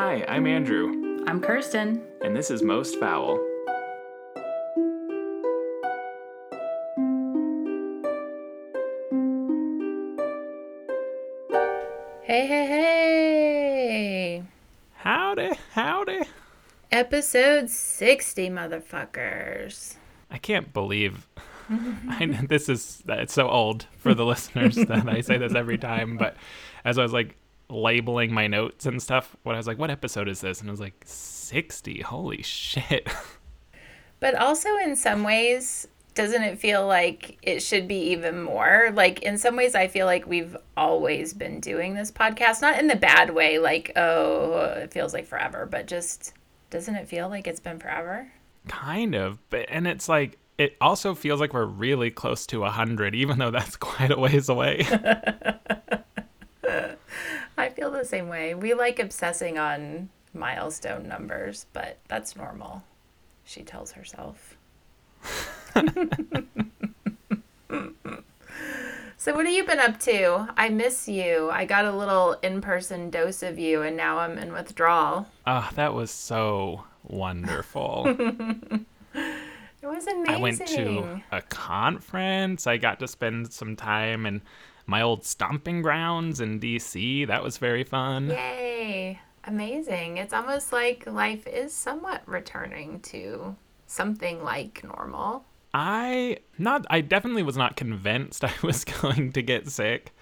Hi, I'm Andrew, I'm Kirsten. and this is Most Foul. Hey, hey, hey. Howdy, howdy. Episode 60, motherfuckers. I can't believe I, this is it's so old for the listeners that I say this every time. But as I was like labeling my notes and stuff, when I was like, what episode is this? And I was like, sixty. Holy shit! But also, in some ways, doesn't it feel like it should be even more? Like, in some ways, I feel like we've always been doing this podcast, not in the bad way, like, oh, it feels like forever, but just doesn't it feel like it's been forever? kind of, but and it's like it also feels like we're really close to a hundred, even though that's quite a ways away. I feel the same way. We like obsessing on milestone numbers, but that's normal, she tells herself. so, what have you been up to? I miss you. I got a little in person dose of you, and now I'm in withdrawal. Ah, that was so wonderful. It was amazing. I went to a conference. I got to spend some time in my old stomping grounds in DC. That was very fun. Yay! Amazing. It's almost like life is somewhat returning to something like normal. I not I definitely was not convinced I was going to get sick,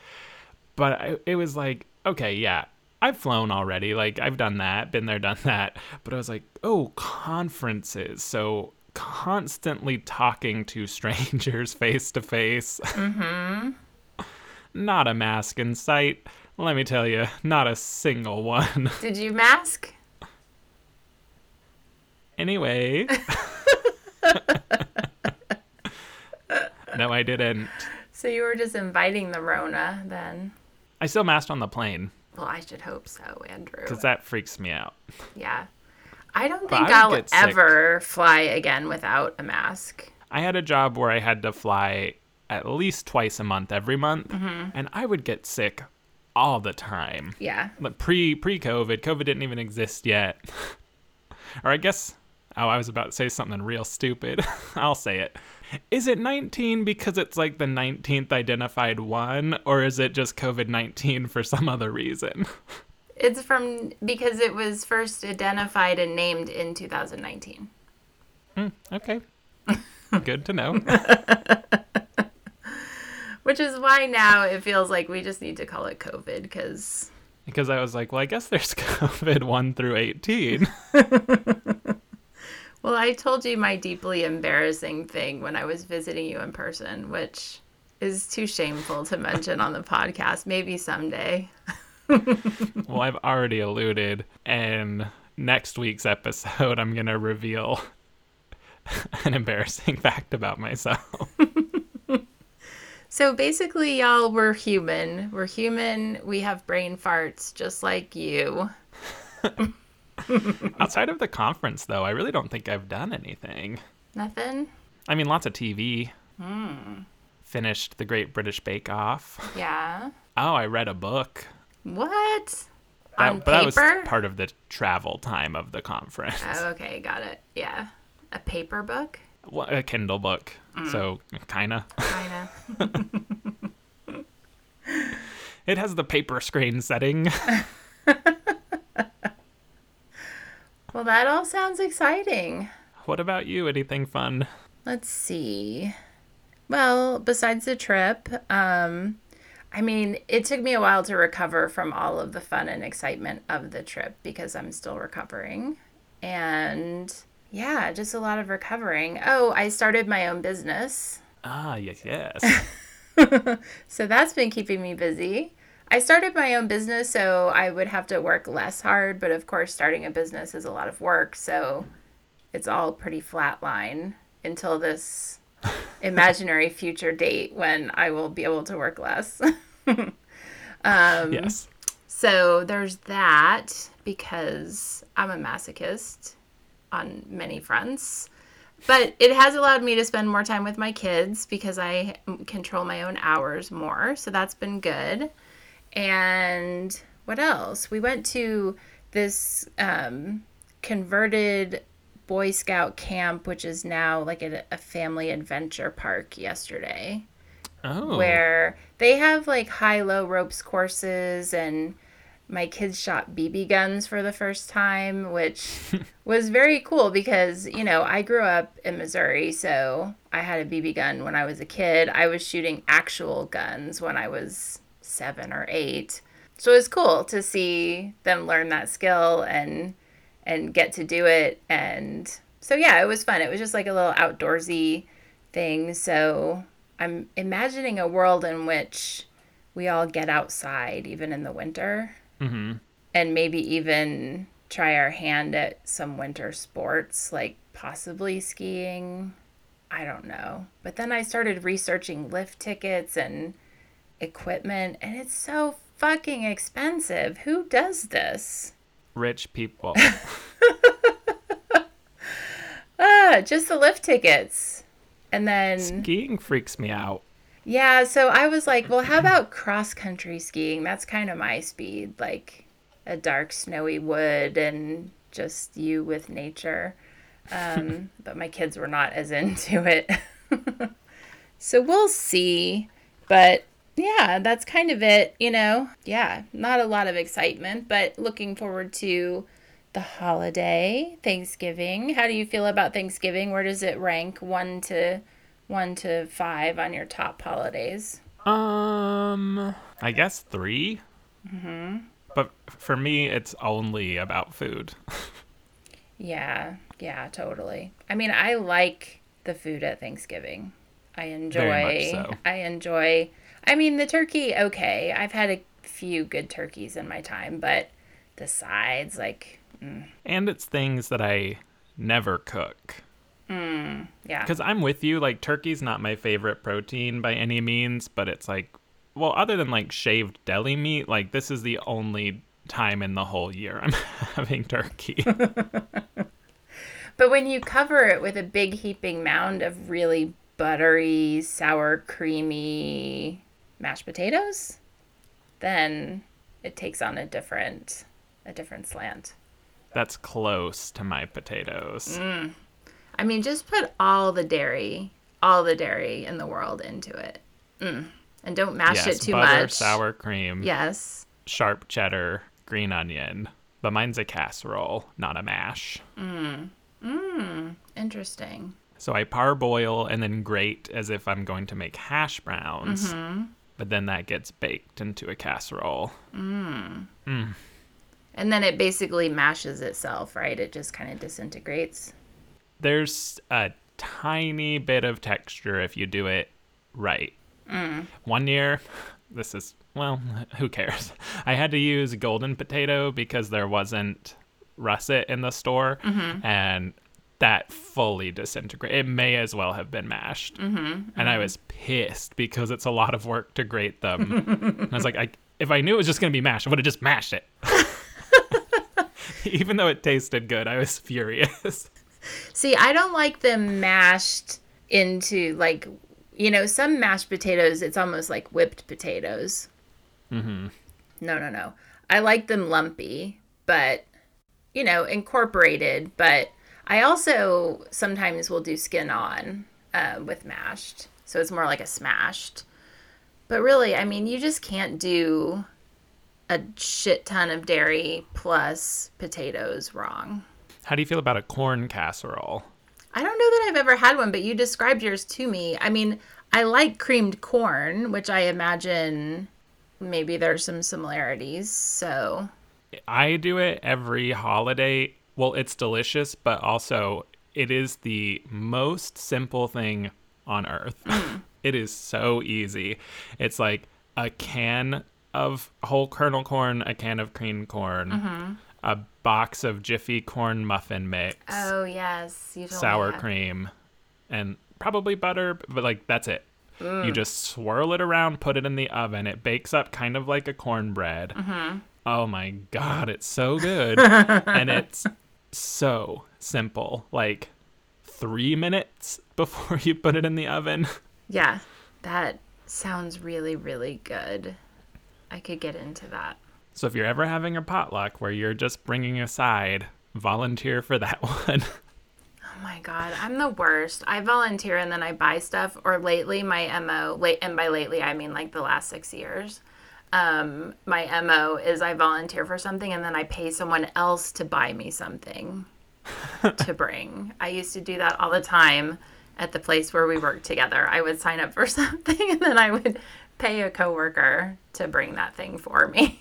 but I, it was like, okay, yeah. I've flown already. Like I've done that, been there, done that. But I was like, oh, conferences. So constantly talking to strangers face to face. Mm-hmm. Not a mask in sight. Let me tell you, not a single one. Did you mask? Anyway. no, I didn't. So you were just inviting the Rona then? I still masked on the plane Well, I should hope so, Andrew. because that freaks me out. Yeah. I don't think I I'll would get sick. ever fly again without a mask. I had a job where I had to fly at least twice a month every month, mm-hmm. and I would get sick all the time. Yeah. Like pre pre COVID, COVID didn't even exist yet. or I guess oh, I was about to say something real stupid. I'll say it. Is it 19 because it's like the 19th identified one, or is it just COVID 19 for some other reason? It's from because it was first identified and named in 2019. Hmm, okay. Good to know. Which is why now it feels like we just need to call it COVID because Because I was like, well, I guess there's COVID 1 through 18. Well, I told you my deeply embarrassing thing when I was visiting you in person, which is too shameful to mention on the podcast. Maybe someday. well, I've already alluded, and next week's episode, I'm going to reveal an embarrassing fact about myself. So basically, y'all, we're human. We're human. We have brain farts just like you. Outside of the conference, though, I really don't think I've done anything. Nothing? I mean, lots of TV. Hmm. Finished The Great British Bake Off. Yeah. Oh, I read a book. What? That, On but that was part of the travel time of the conference. Oh, okay, got it. Yeah. A paper book? Well, a Kindle book. So, kinda. Kinda. It has the paper screen setting. well, that all sounds exciting. what about you? Anything fun? Let's see. Well, besides the trip, um, I mean, it took me a while to recover from all of the fun and excitement of the trip because I'm still recovering. And yeah, just a lot of recovering. Oh, I started my own business. Ah, yes, yes. So that's been keeping me busy. I started my own business, so I would have to work less hard, but of course, starting a business is a lot of work, so it's all pretty flatline until this imaginary future date when I will be able to work less. yes. So there's that because I'm a masochist on many fronts. But it has allowed me to spend more time with my kids because I control my own hours more. So that's been good. And what else? We went to this um, converted Boy Scout camp, which is now like a, a family adventure park yesterday, Oh. where they have like high low ropes courses and my kids shot BB guns for the first time, which was very cool because, you know, I grew up in Missouri, so I had a BB gun when I was a kid. I was shooting actual guns when I was seven or eight. So it was cool to see them learn that skill and and get to do it and so yeah, it was fun. It was just like a little outdoorsy thing. So I'm imagining a world in which we all get outside even in the winter hmm and maybe even try our hand at some winter sports like possibly skiing. I don't know. But then I started researching lift tickets and equipment and it's so fucking expensive. Who does this? Rich people. Ah, just the lift tickets. And then Skiing freaks me out. Yeah, so I was like, well, how about cross country skiing? That's kind of my speed, like a dark, snowy wood and just you with nature. Um, but my kids were not as into it. so we'll see. But yeah, that's kind of it, you know? Yeah, not a lot of excitement, but looking forward to the holiday, Thanksgiving. How do you feel about Thanksgiving? Where does it rank? One to one to five on your top holidays. Um, I guess 3 Mm-hmm. But for me, it's only about food. Yeah, yeah, totally. I mean, I like the food at Thanksgiving. I enjoy. So. I enjoy. I mean, the turkey. Okay, I've had a few good turkeys in my time, but the sides, like, and it's things that I never cook. Mm, yeah, Because I'm with you, like, turkey's not my favorite protein by any means, but it's like, well, other than like shaved deli meat, like, this is the only time in the whole year I'm having turkey. But when you cover it with a big heaping mound of really buttery, sour, creamy mashed potatoes, then it takes on a different a different slant. That's close to my potatoes. Mm. I mean, just put all the dairy, all the dairy in the world into it. Mm. And don't mash yes, it too butter, much. sour cream, Yes. sharp cheddar, green onion. But mine's a casserole, not a mash. Interesting. So I parboil and then grate as if I'm going to make hash browns. Mm-hmm. But then that gets baked into a casserole. And then it basically mashes itself, right? It just kind of disintegrates. There's a tiny bit of texture if you do it right. Mm. One year, this is, well, who cares? I had to use golden potato because there wasn't russet in the store. Mm-hmm. And that fully disintegrated. It may as well have been mashed. Mm-hmm. Mm-hmm. And I was pissed because it's a lot of work to grate them. And I was like, I, if I knew it was just going to be mashed, I would have just mashed it. Even though it tasted good, I was furious. See, I don't like them mashed into like, you know, some mashed potatoes, it's almost like whipped potatoes. Mm-hmm. No, no, no. I like them lumpy, but, you know, incorporated. But I also sometimes will do skin on uh, with mashed. So it's more like a smashed. But really, I mean, you just can't do a shit ton of dairy plus potatoes wrong. How do you feel about a corn casserole? I don't know that I've ever had one, but you described yours to me. I mean, I like creamed corn, which I imagine maybe there's some similarities. So, I do it every holiday. Well, it's delicious, but also it is the most simple thing on earth. Hmm. it is so easy. It's like a can of whole kernel corn, a can of cream corn, mm-hmm. A box of Jiffy corn muffin mix, oh yes, you told sour cream, and probably butter, but like that's it. You mm. just swirl it around, put it in the oven. It bakes up kind of like a cornbread. Mm-hmm. Oh my god, it's so good. and it's so simple. Like three minutes before you put it in the oven. Yeah, that sounds really, really good. I could get into that. So if you're ever having a potluck where you're just bringing a side, volunteer for that one. Oh my god, I'm the worst. I volunteer and then I buy stuff. Or lately, my mo late, and by lately I mean like the last six years. Um, my mo is I volunteer for something and then I pay someone else to buy me something to bring. I used to do that all the time at the place where we worked together. I would sign up for something and then I would pay a coworker to bring that thing for me.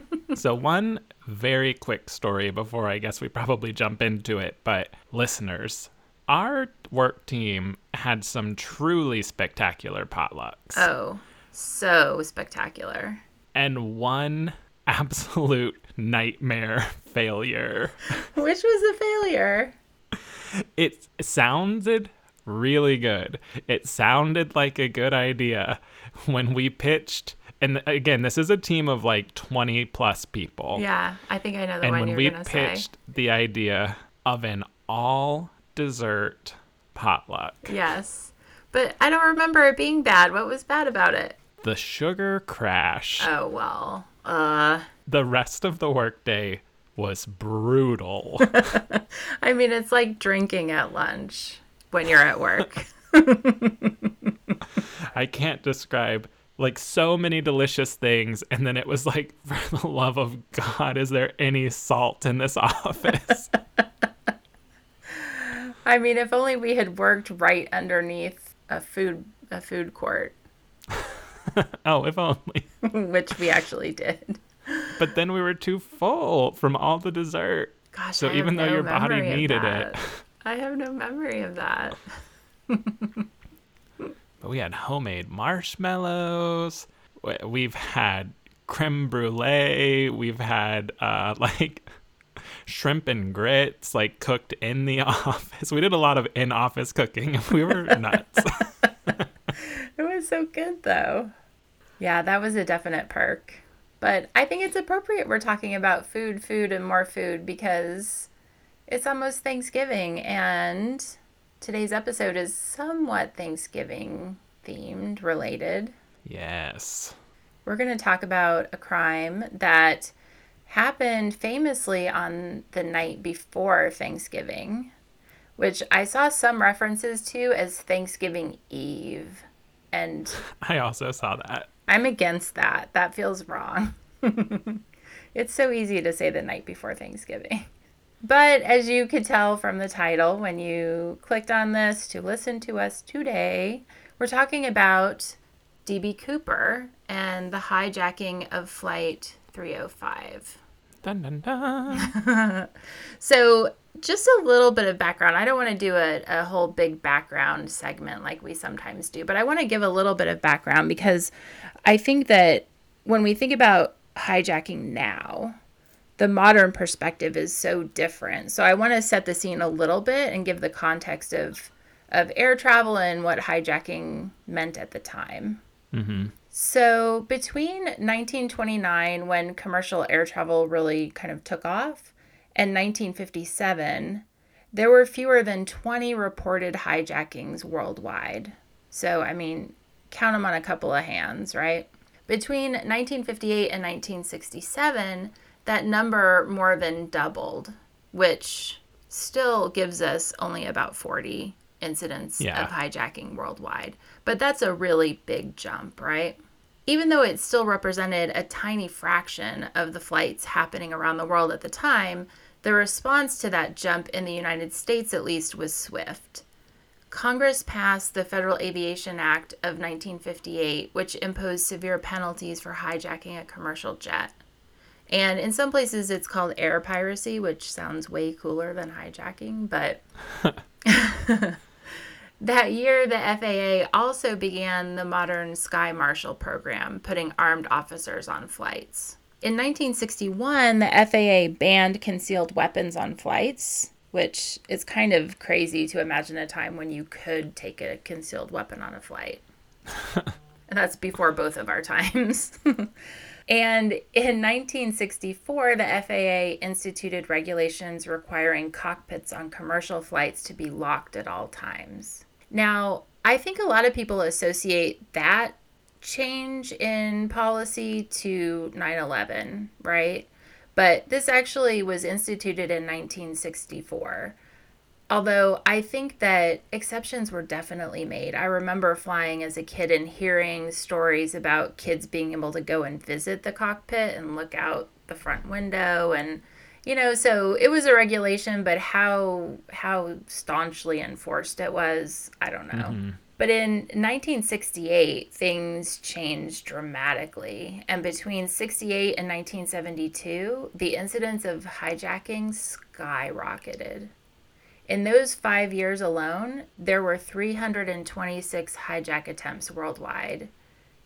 so one very quick story before I guess we probably jump into it, but listeners, our work team had some truly spectacular potlucks. Oh, so spectacular. And one absolute nightmare failure. Which was a failure? It sounded really good. It sounded like a good idea when we pitched and again, this is a team of like 20 plus people. Yeah, I think I know the and one when you're we gonna pitched say. the idea of an all dessert potluck, Yes, but I don't remember it being bad. What was bad about it? the sugar crash, Oh well. Uh, the rest of the workday was brutal. I mean, it's like drinking at lunch when you're at work. I can't describe like so many delicious things and then it was like for the love of god is there any salt in this office I mean, if only we had worked right underneath a food a food court, oh if only which we actually did. but then we were too full from all the dessert Gosh, So even though your body needed it. I have no memory of that. But we had homemade marshmallows. We- we've had creme brulee. We've had uh like shrimp and grits like cooked in the office. We did a lot of in-office cooking. We were nuts. It was so good though. Yeah, that was a definite perk. But I think it's appropriate we're talking about food, food, and more food because it's almost Thanksgiving and today's episode is somewhat Thanksgiving themed related. yes We're going to talk about a crime that happened famously on the night before Thanksgiving, which I saw some references to as Thanksgiving Eve. And i also saw that I'm against that. That feels wrong. it's so easy to say the night before Thanksgiving. But as you could tell from the title, when you clicked on this to listen to us today, we're talking about DB Cooper and the hijacking of Flight 305. Dun, dun, dun. So, just a little bit of background. I don't want to do a, a whole big background segment like we sometimes do, but I want to give a little bit of background because I think that when we think about hijacking now, the modern perspective is so different. So, I want to set the scene a little bit and give the context of, of air travel and what hijacking meant at the time. Mm-hmm. So, between 1929, when commercial air travel really kind of took off, and 1957, there were fewer than 20 reported hijackings worldwide. So, I mean, count them on a couple of hands, right? Between 1958 and 1967, that number more than doubled, which still gives us only about 40 incidents Yeah. of hijacking worldwide. But that's a really big jump, right? Even though it still represented a tiny fraction of the flights happening around the world at the time, the response to that jump in the United States, at least, was swift. Congress passed the Federal Aviation Act of 1958, which imposed severe penalties for hijacking a commercial jet. And in some places, it's called air piracy, which sounds way cooler than hijacking, but that year, the FAA also began the modern Sky Marshal program, putting armed officers on flights. In 1961, the FAA banned concealed weapons on flights, which is kind of crazy to imagine a time when you could take a concealed weapon on a flight. and that's before both of our times. And in 1964, the FAA instituted regulations requiring cockpits on commercial flights to be locked at all times. Now, I think a lot of people associate that change in policy to 9 11, right? But this actually was instituted in 1964. Although I think that exceptions were definitely made. I remember flying as a kid and hearing stories about kids being able to go and visit the cockpit and look out the front window and you know, so it was a regulation, but how how staunchly enforced it was, I don't know. Mm-hmm. But in 1968, things changed dramatically. And between 68 and 1972, the incidence of hijacking skyrocketed. In those five years alone, there were 326 hijack attempts worldwide.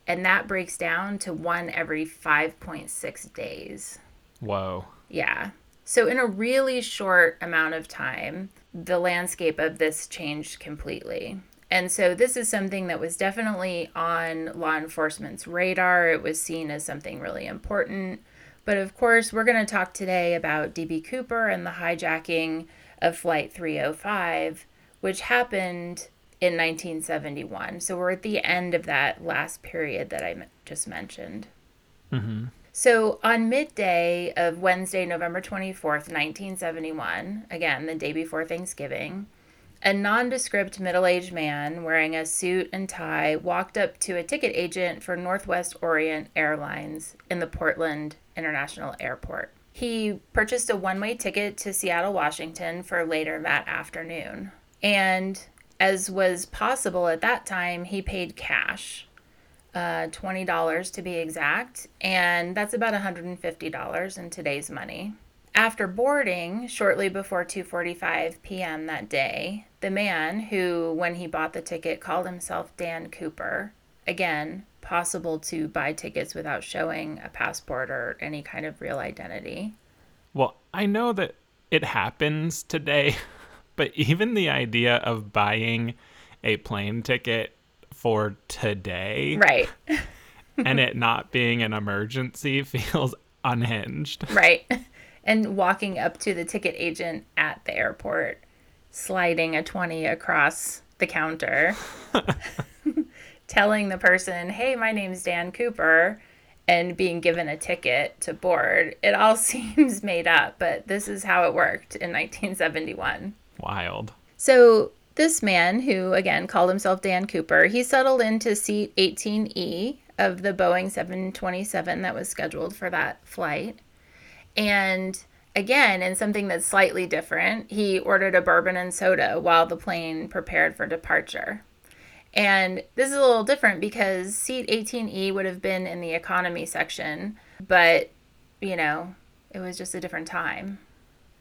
And that breaks down to one every 5.6 days. Whoa. Yeah. So, in a really short amount of time, the landscape of this changed completely. And so, this is something that was definitely on law enforcement's radar. It was seen as something really important. But of course, we're going to talk today about DB Cooper and the hijacking of Flight 305, which happened in 1971. So, we're at the end of that last period that I just mentioned. Mm-hmm. So on midday of Wednesday, November 24th, 1971, again, the day before Thanksgiving, a nondescript middle aged man wearing a suit and tie walked up to a ticket agent for Northwest Orient Airlines in the Portland International Airport. He purchased a one way ticket to Seattle, Washington for later that afternoon. And as was possible at that time, he paid cash uh, $20 to be exact, and that's about $150 in today's money. After boarding, shortly before 2:45 p.m. that day, the man who when he bought the ticket called himself Dan Cooper, again, possible to buy tickets without showing a passport or any kind of real identity. Well, I know that it happens today, but even the idea of buying a plane ticket for today. Right. and it not being an emergency feels unhinged. Right. And walking up to the ticket agent at the airport, sliding a 20 across the counter, telling the person, hey, my name's Dan Cooper, and being given a ticket to board. It all seems made up, but this is how it worked in 1971. Wild. So this man, who again called himself Dan Cooper, he settled into seat 18E of the Boeing 727 that was scheduled for that flight. And again, in something that's slightly different, he ordered a bourbon and soda while the plane prepared for departure. And this is a little different because seat 18E would have been in the economy section, but you know, it was just a different time.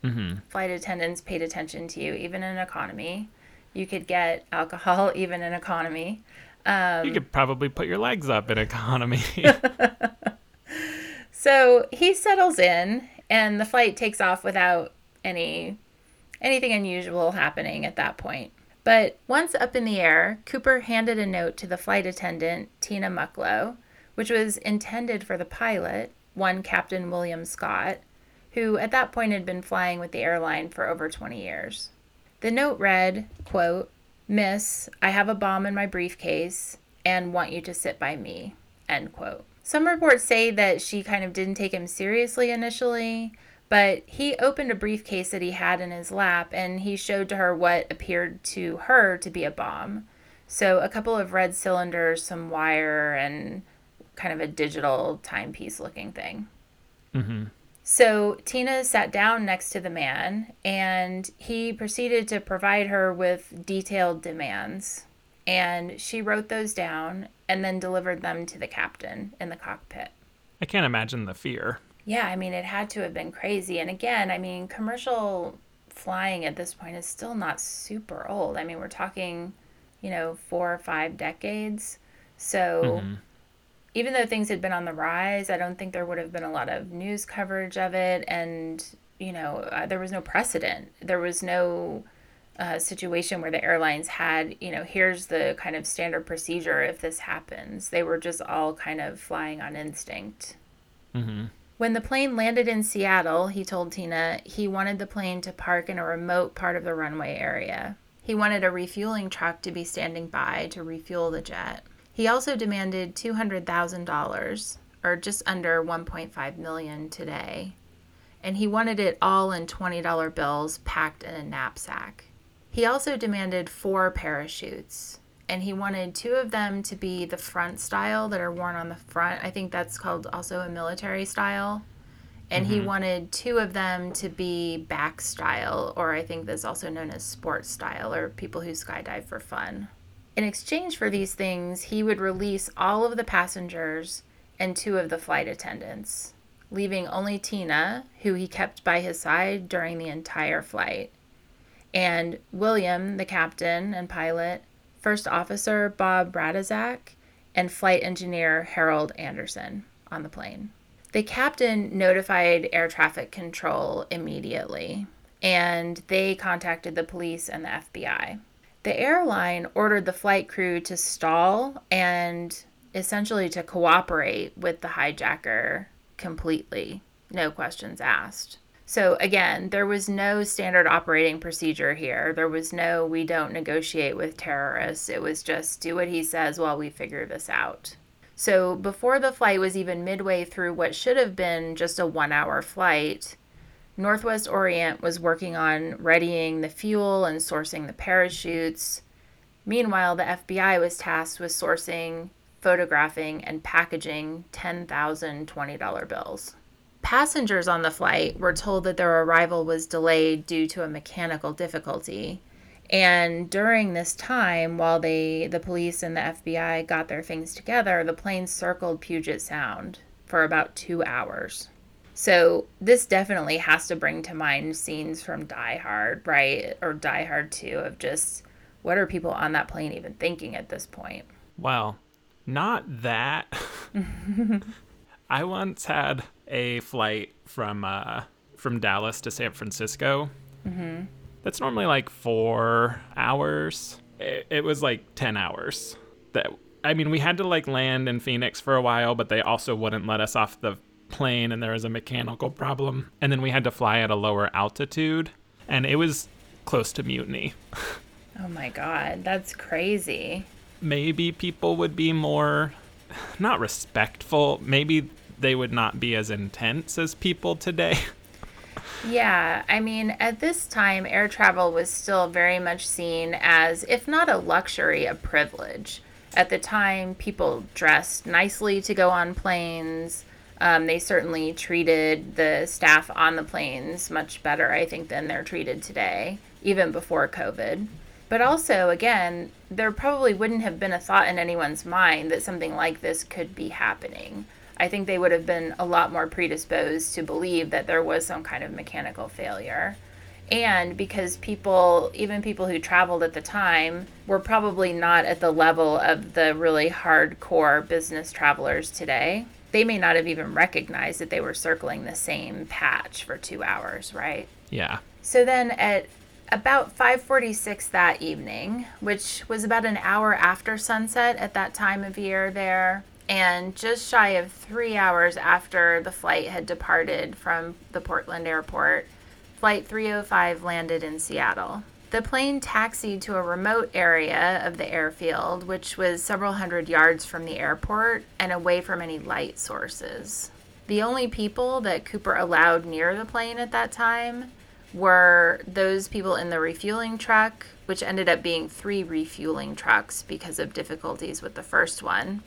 Mm-hmm. Flight attendants paid attention to you, even in economy. You could get alcohol even in economy. Um, you could probably put your legs up in economy. so he settles in, and the flight takes off without any anything unusual happening at that point. But once up in the air, Cooper handed a note to the flight attendant, Tina Mucklow, which was intended for the pilot, one Captain William Scott, who at that point had been flying with the airline for over 20 years. The note read, quote, Miss, I have a bomb in my briefcase and want you to sit by me, end quote. Some reports say that she kind of didn't take him seriously initially, but he opened a briefcase that he had in his lap and he showed to her what appeared to her to be a bomb. So, a couple of red cylinders, some wire, and kind of a digital timepiece looking thing. Mm-hmm. So Tina sat down next to the man and he proceeded to provide her with detailed demands. And she wrote those down and then delivered them to the captain in the cockpit. I can't imagine the fear. Yeah, I mean, it had to have been crazy. And again, I mean, commercial flying at this point is still not super old. I mean, we're talking, you know, four or five decades. So. Mm-hmm even though things had been on the rise, I don't think there would have been a lot of news coverage of it. And, you know, uh, there was no precedent. There was no uh, situation where the airlines had, you know, here's the kind of standard procedure if this happens. They were just all kind of flying on instinct. Mm-hmm. When the plane landed in Seattle, he told Tina he wanted the plane to park in a remote part of the runway area. He wanted a refueling truck to be standing by to refuel the jet. He also demanded $200,000 or just under 1.5 million today. And he wanted it all in $20 bills packed in a knapsack. He also demanded four parachutes, and he wanted two of them to be the front style that are worn on the front. I think that's called also a military style. And he mm-hmm. wanted two of them to be back style, or I think that's also known as sports style, or people who skydive for fun. In exchange for these things, he would release all of the passengers and two of the flight attendants, leaving only Tina, who he kept by his side during the entire flight, and William, the captain and pilot, First Officer Bob Rataczak, and Flight Engineer Harold Anderson on the plane. The captain notified air traffic control immediately, and they contacted the police and the FBI. The airline ordered the flight crew to stall and essentially to cooperate with the hijacker completely, no questions asked. So, again, there was no standard operating procedure here. There was no, we don't negotiate with terrorists. It was just do what he says while we figure this out. So, before the flight was even midway through what should have been just a one hour flight, Northwest Orient was working on readying the fuel and sourcing the parachutes. Meanwhile, the FBI was tasked with sourcing, photographing, and packaging 10,000 $20 bills. Passengers on the flight were told that their arrival was delayed due to a mechanical difficulty. And during this time, while they, the police and the FBI got their things together, the plane circled Puget Sound for about two hours. So this definitely has to bring to mind scenes from Die Hard, right? Or Die Hard 2 of just what are people on that plane even thinking at this point? Well, not that. I once had a flight from uh, from Dallas to San Francisco. Mm-hmm. That's normally like four hours. It, it was like ten hours. That I mean, we had to like land in Phoenix for a while, but they also wouldn't let us off the plane, and there was a mechanical problem. And then we had to fly at a lower altitude, and it was close to mutiny. Oh my god, that's crazy. Maybe people would be more not respectful. Maybe they would not be as intense as people today. Yeah, I mean, at this time, air travel was still very much seen as, if not a luxury, a privilege. At the time, people dressed nicely to go on planes. Um, they certainly treated the staff on the planes much better, I think, than they're treated today, even before COVID. But also, again, there probably wouldn't have been a thought in anyone's mind that something like this could be happening. I think they would have been a lot more predisposed to believe that there was some kind of mechanical failure. And because people, even people who traveled at the time, were probably not at the level of the really hardcore business travelers today, they may not have even recognized that they were circling the same patch for two hours, right? Yeah. So then at about 5:46 that evening, which was about an hour after sunset at that time of year there, and just shy of 3 hours after the flight had departed from the Portland airport, flight 305 landed in Seattle. The plane taxied to a remote area of the airfield, which was several hundred yards from the airport and away from any light sources. The only people that Cooper allowed near the plane at that time were those people in the refueling truck, which ended up being three refueling trucks because of difficulties with the first one,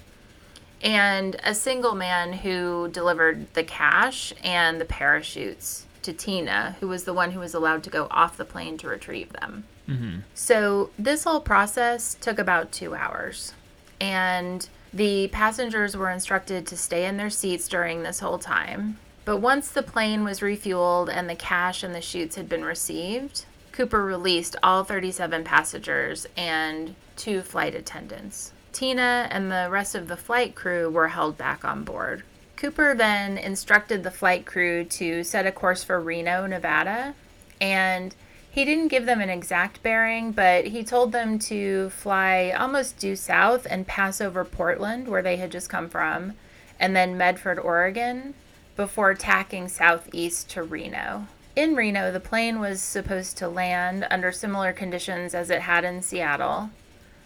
and a single man who delivered the cash and the parachutes to Tina, who was the one who was allowed to go off the plane to retrieve them. Mm-hmm. So this whole process took about two hours. And the passengers were instructed to stay in their seats during this whole time. But once the plane was refueled and the cash and the chutes had been received, Cooper released all 37 passengers and two flight attendants. Tina and the rest of the flight crew were held back on board. Cooper then instructed the flight crew to set a course for Reno, Nevada, and he didn't give them an exact bearing, but he told them to fly almost due south and pass over Portland, where they had just come from, and then Medford, Oregon, before tacking southeast to Reno. In Reno, the plane was supposed to land under similar conditions as it had in Seattle,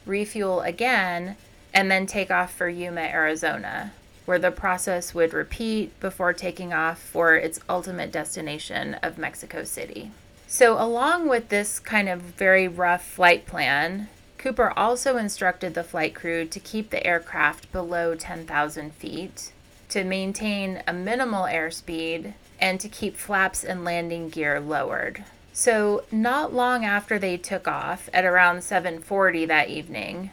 refuel again, and then take off for Yuma, Arizona, where the process would repeat before taking off for its ultimate destination of Mexico City. So, along with this kind of very rough flight plan, Cooper also instructed the flight crew to keep the aircraft below 10,000 feet, to maintain a minimal airspeed, and to keep flaps and landing gear lowered. So, not long after they took off, at around 7:40 that evening,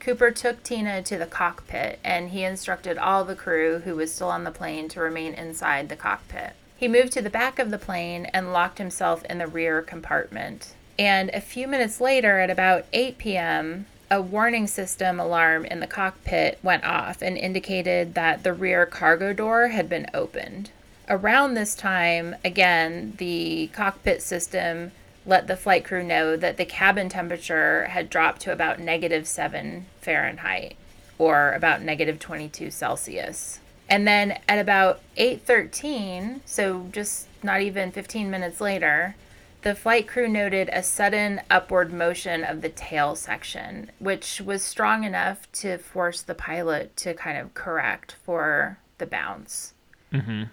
Cooper took Tina to the cockpit and he instructed all the crew who was still on the plane to remain inside the cockpit. He moved to the back of the plane and locked himself in the rear compartment. And a few minutes later, at about 8 p.m., a warning system alarm in the cockpit went off and indicated that the rear cargo door had been opened. Around this time, again, the cockpit system let the flight crew know that the cabin temperature had dropped to about negative 7 Fahrenheit or about negative 22 Celsius. And then at about 8:13, so just not even 15 minutes later, the flight crew noted a sudden upward motion of the tail section, which was strong enough to force the pilot to kind of correct for the bounce. Mm-hmm.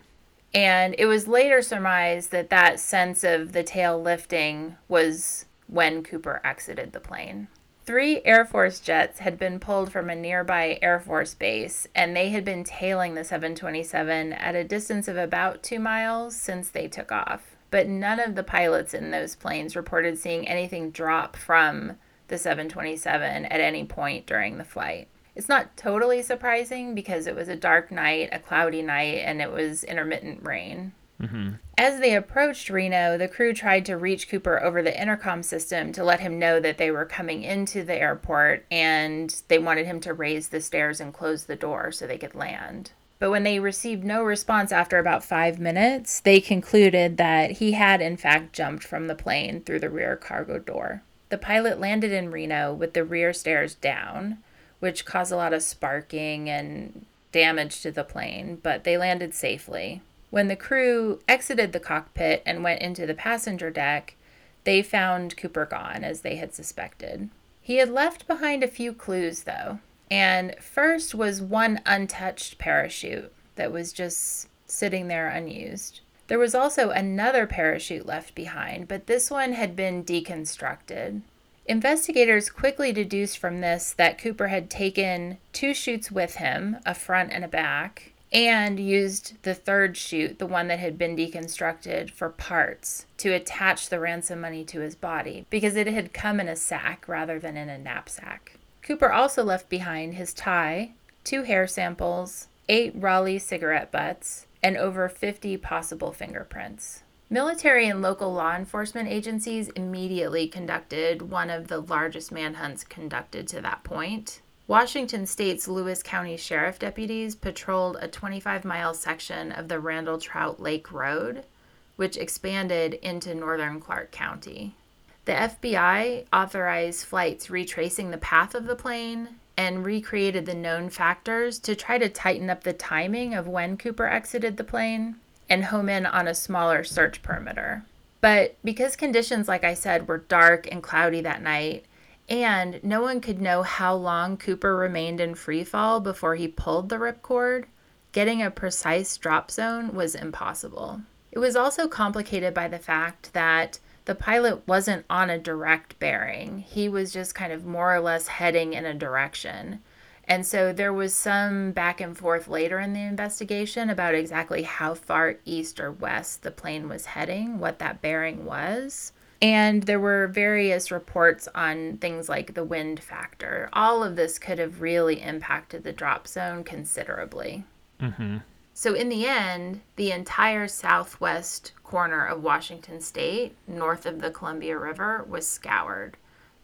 And it was later surmised that that sense of the tail lifting was when Cooper exited the plane. Three Air Force jets had been pulled from a nearby Air Force base, and they had been tailing the 727 at a distance of about two miles since they took off. But none of the pilots in those planes reported seeing anything drop from the 727 at any point during the flight. It's not totally surprising because it was a dark night, a cloudy night, and it was intermittent rain. Mm-hmm. As they approached Reno, the crew tried to reach Cooper over the intercom system to let him know that they were coming into the airport and they wanted him to raise the stairs and close the door so they could land. But when they received no response after about five minutes, they concluded that he had, in fact, jumped from the plane through the rear cargo door. The pilot landed in Reno with the rear stairs down, which caused a lot of sparking and damage to the plane, but they landed safely. When the crew exited the cockpit and went into the passenger deck, they found Cooper gone, as they had suspected. He had left behind a few clues, though. And first was one untouched parachute that was just sitting there unused. There was also another parachute left behind, but this one had been deconstructed. Investigators quickly deduced from this that Cooper had taken two chutes with him, a front and a back, and used the third chute, the one that had been deconstructed, for parts to attach the ransom money to his body because it had come in a sack rather than in a knapsack. Cooper also left behind his tie, two hair samples, eight Raleigh cigarette butts, and over 50 possible fingerprints. Military and local law enforcement agencies immediately conducted one of the largest manhunts conducted to that point. Washington State's Lewis County Sheriff deputies patrolled a 25 mile section of the Randle Trout Lake Road, which expanded into northern Clark County. The FBI authorized flights retracing the path of the plane and recreated the known factors to try to tighten up the timing of when Cooper exited the plane and home in on a smaller search perimeter. But because conditions, like I said, were dark and cloudy that night, and no one could know how long Cooper remained in free fall before he pulled the ripcord, getting a precise drop zone was impossible. It was also complicated by the fact that the pilot wasn't on a direct bearing. He was just kind of more or less heading in a direction. And so there was some back and forth later in the investigation about exactly how far east or west the plane was heading, what that bearing was. And there were various reports on things like the wind factor. All of this could have really impacted the drop zone considerably. Mm-hmm. So, in the end, the entire southwest corner of Washington state, north of the Columbia River, was scoured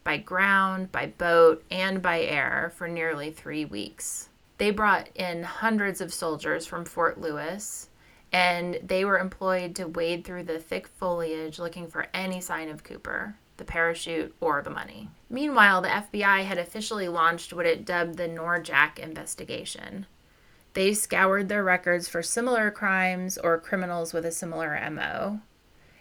by ground, by boat, and by air for nearly three weeks. They brought in hundreds of soldiers from Fort Lewis, and they were employed to wade through the thick foliage looking for any sign of Cooper, the parachute, or the money. Meanwhile, the FBI had officially launched what it dubbed the NORJAK investigation. They scoured their records for similar crimes or criminals with a similar MO.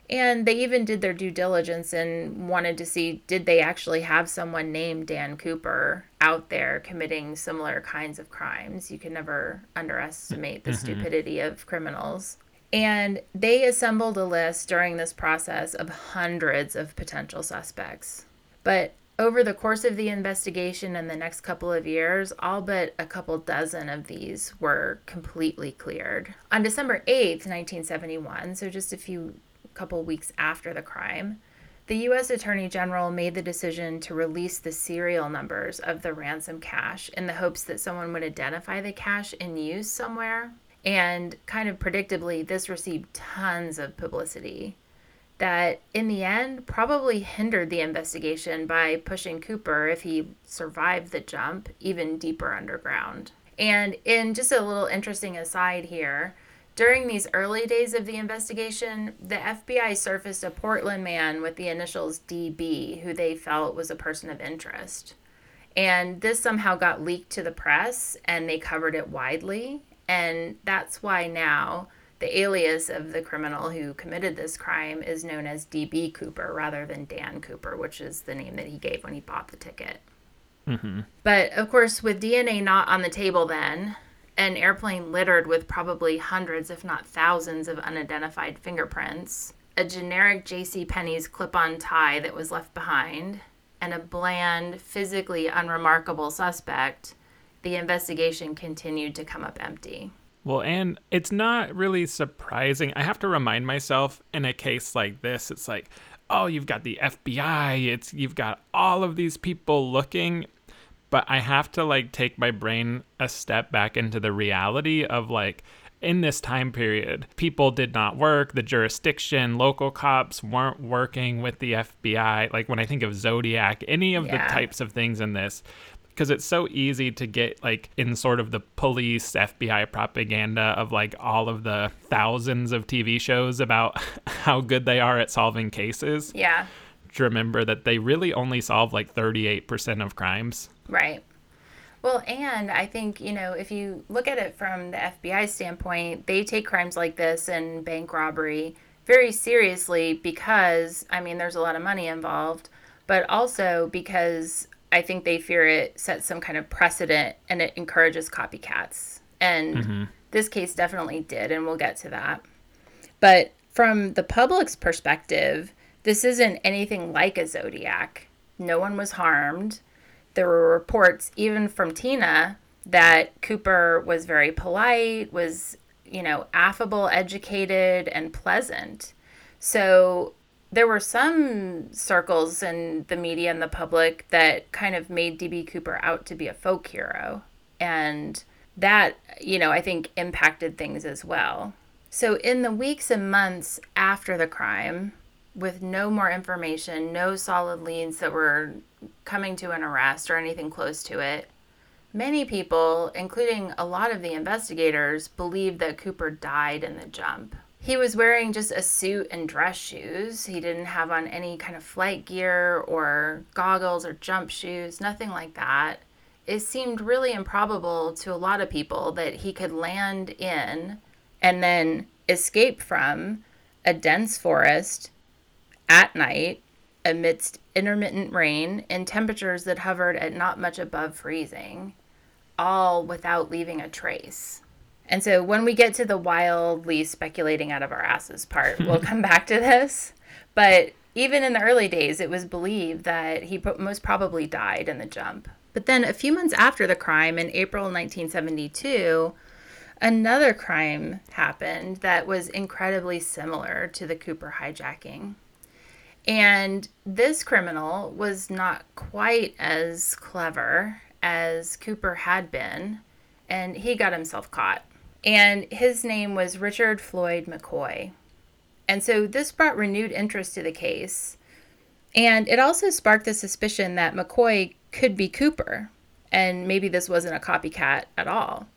And they even did their due diligence and wanted to see did they actually have someone named Dan Cooper out there committing similar kinds of crimes. You can never underestimate the mm-hmm. stupidity of criminals. And they assembled a list during this process of hundreds of potential suspects. But over the course of the investigation in the next couple of years, all but a couple dozen of these were completely cleared. On December 8th, 1971, so just a few couple weeks after the crime, the U.S. Attorney General made the decision to release the serial numbers of the ransom cash in the hopes that someone would identify the cash in use somewhere. And kind of predictably, this received tons of publicity that in the end probably hindered the investigation by pushing Cooper, if he survived the jump, even deeper underground. And in just a little interesting aside here, during these early days of the investigation, the FBI surfaced a Portland man with the initials DB who they felt was a person of interest. And this somehow got leaked to the press and they covered it widely. And that's why now the alias of the criminal who committed this crime is known as DB Cooper rather than Dan Cooper, which is the name that he gave when he bought the ticket. Mm-hmm. But of course, with DNA not on the table then, an airplane littered with probably hundreds, if not thousands, of unidentified fingerprints, a generic J.C. Penney's clip-on tie that was left behind, and a bland, physically unremarkable suspect, the investigation continued to come up empty. Well, and it's not really surprising. I have to remind myself in a case like this, it's like, oh, you've got the FBI, it's you've got all of these people looking, but I have to like take my brain a step back into the reality of like in this time period, people did not work. The jurisdiction, local cops weren't working with the FBI. Like when I think of Zodiac, any of yeah. the types of things in this, because it's so easy to get like in sort of the police FBI propaganda of like all of the thousands of TV shows about how good they are at solving cases. Yeah. To remember that they really only solve like 38% of crimes. Right. Well, and I think, you know, if you look at it from the FBI standpoint, they take crimes like this and bank robbery very seriously because, I mean, there's a lot of money involved, but also because I think they fear it sets some kind of precedent and it encourages copycats. And mm-hmm. this case definitely did, and we'll get to that. But from the public's perspective, this isn't anything like a Zodiac. No one was harmed. There were reports, even from Tina, that Cooper was very polite, was, you know, affable, educated, and pleasant. So there were some circles in the media and the public that kind of made DB Cooper out to be a folk hero. And that, you know, I think impacted things as well. So, in the weeks and months after the crime, with no more information, no solid leads that were coming to an arrest or anything close to it, many people, including a lot of the investigators, believed that Cooper died in the jump. He was wearing just a suit and dress shoes. He didn't have on any kind of flight gear or goggles or jump shoes, nothing like that. It seemed really improbable to a lot of people that he could land in and then escape from a dense forest at night amidst intermittent rain and temperatures that hovered at not much above freezing, all without leaving a trace. And so when we get to the wildly speculating out of our asses part, we'll come back to this. But even in the early days, it was believed that he most probably died in the jump. But then a few months after the crime, in April 1972, another crime happened that was incredibly similar to the Cooper hijacking. And this criminal was not quite as clever as Cooper had been, and he got himself caught and his name was Richard Floyd McCoy. And so this brought renewed interest to the case. And it also sparked the suspicion that McCoy could be Cooper, and maybe this wasn't a copycat at all.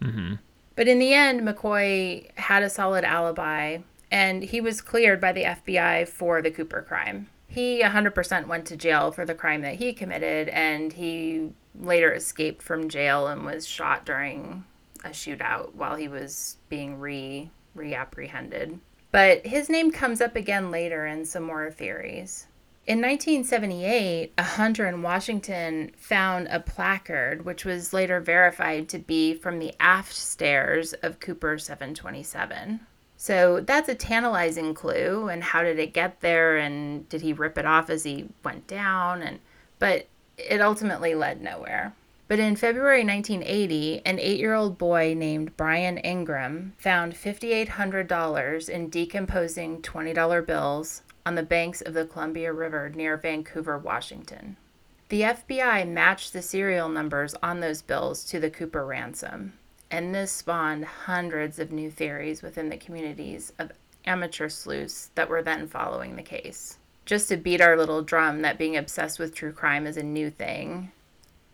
Mm-hmm. But in the end, McCoy had a solid alibi, and he was cleared by the FBI for the Cooper crime. He 100% went to jail for the crime that he committed, and he later escaped from jail and was shot during a shootout while he was being re reapprehended. But his name comes up again later in some more theories. In 1978, a hunter in Washington found a placard, which was later verified to be from the aft stairs of Cooper 727. So that's a tantalizing clue. And how did it get there? And did he rip it off as he went down? And but it ultimately led nowhere. But in February 1980, an eight year old boy named Brian Ingram found $5,800 in decomposing $20 bills on the banks of the Columbia River near Vancouver, Washington. The FBI matched the serial numbers on those bills to the Cooper ransom, and this spawned hundreds of new theories within the communities of amateur sleuths that were then following the case. Just to beat our little drum that being obsessed with true crime is a new thing,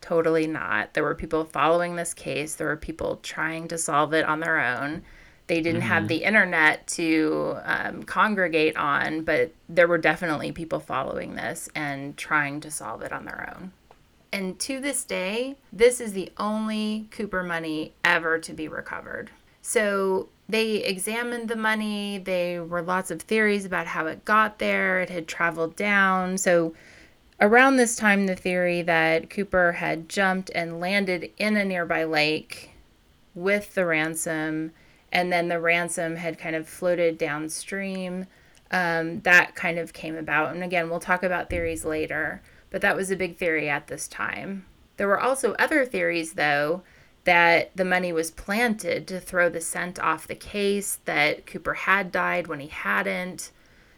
totally not. There were people following this case, there were people trying to solve it on their own they didn't mm-hmm. have the internet to um, congregate on, but there were definitely people following this and trying to solve it on their own. And to this day, this is the only Cooper money ever to be recovered. So they examined the money. There were lots of theories about how it got there. It had traveled down. So around this time, the theory that Cooper had jumped and landed in a nearby lake with the ransom and then the ransom had kind of floated downstream. Um, that kind of came about. And again, we'll talk about theories later, but that was a big theory at this time. There were also other theories, though, that the money was planted to throw the scent off the case, that Cooper had died when he hadn't.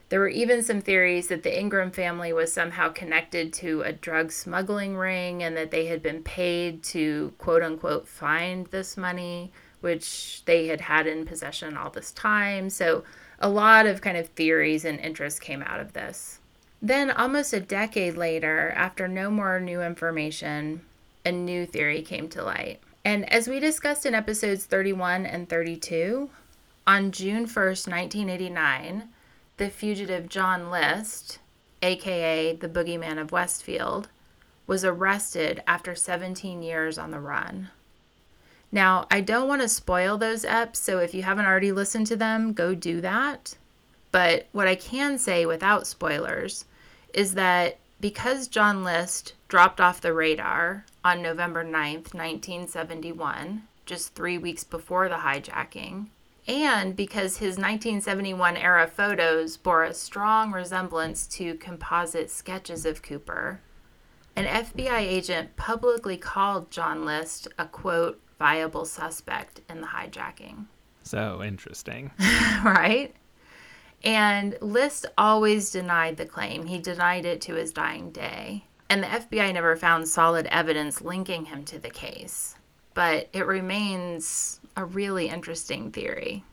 There were even some theories that the Ingram family was somehow connected to a drug smuggling ring and that they had been paid to quote unquote find this money which they had had in possession all this time. So a lot of kind of theories and interest came out of this. Then, almost a decade later, after no more new information, a new theory came to light. And as we discussed in episodes 31 and 32, on June 1st, 1989, the fugitive John List, aka the boogeyman of Westfield, was arrested after 17 years on the run. Now, I don't want to spoil those eps, so if you haven't already listened to them, go do that. But what I can say without spoilers is that because John List dropped off the radar on November 9th, 1971, just three weeks before the hijacking, and because his 1971 era photos bore a strong resemblance to composite sketches of Cooper, an FBI agent publicly called John List a quote, viable suspect in the hijacking. So interesting. right? And List always denied the claim. He denied it to his dying day. And the FBI never found solid evidence linking him to the case. But it remains a really interesting theory.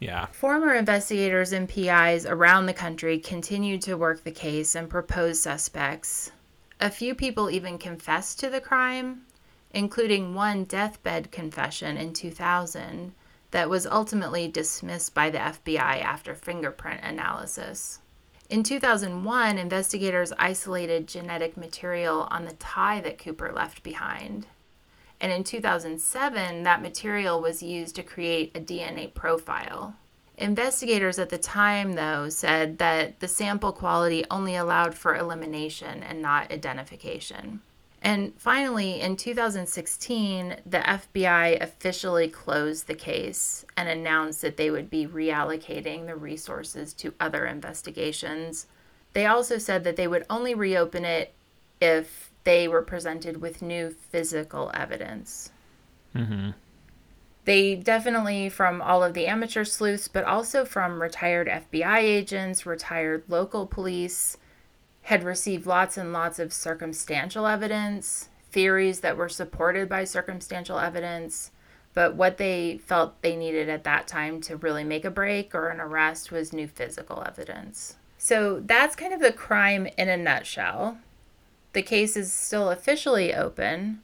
Yeah. Former investigators and PIs around the country continued to work the case and propose suspects. A few people even confessed to the crime, including one deathbed confession in 2000 that was ultimately dismissed by the FBI after fingerprint analysis. In 2001, investigators isolated genetic material on the tie that Cooper left behind. And in 2007, that material was used to create a DNA profile. Investigators at the time, though, said that the sample quality only allowed for elimination and not identification. And finally, in 2016, the FBI officially closed the case and announced that they would be reallocating the resources to other investigations. They also said that they would only reopen it if they were presented with new physical evidence. Mm-hmm. They definitely, from all of the amateur sleuths, but also from retired FBI agents, retired local police, had received lots and lots of circumstantial evidence, theories that were supported by circumstantial evidence. But what they felt they needed at that time to really make a break or an arrest was new physical evidence. So that's kind of the crime in a nutshell. The case is still officially open,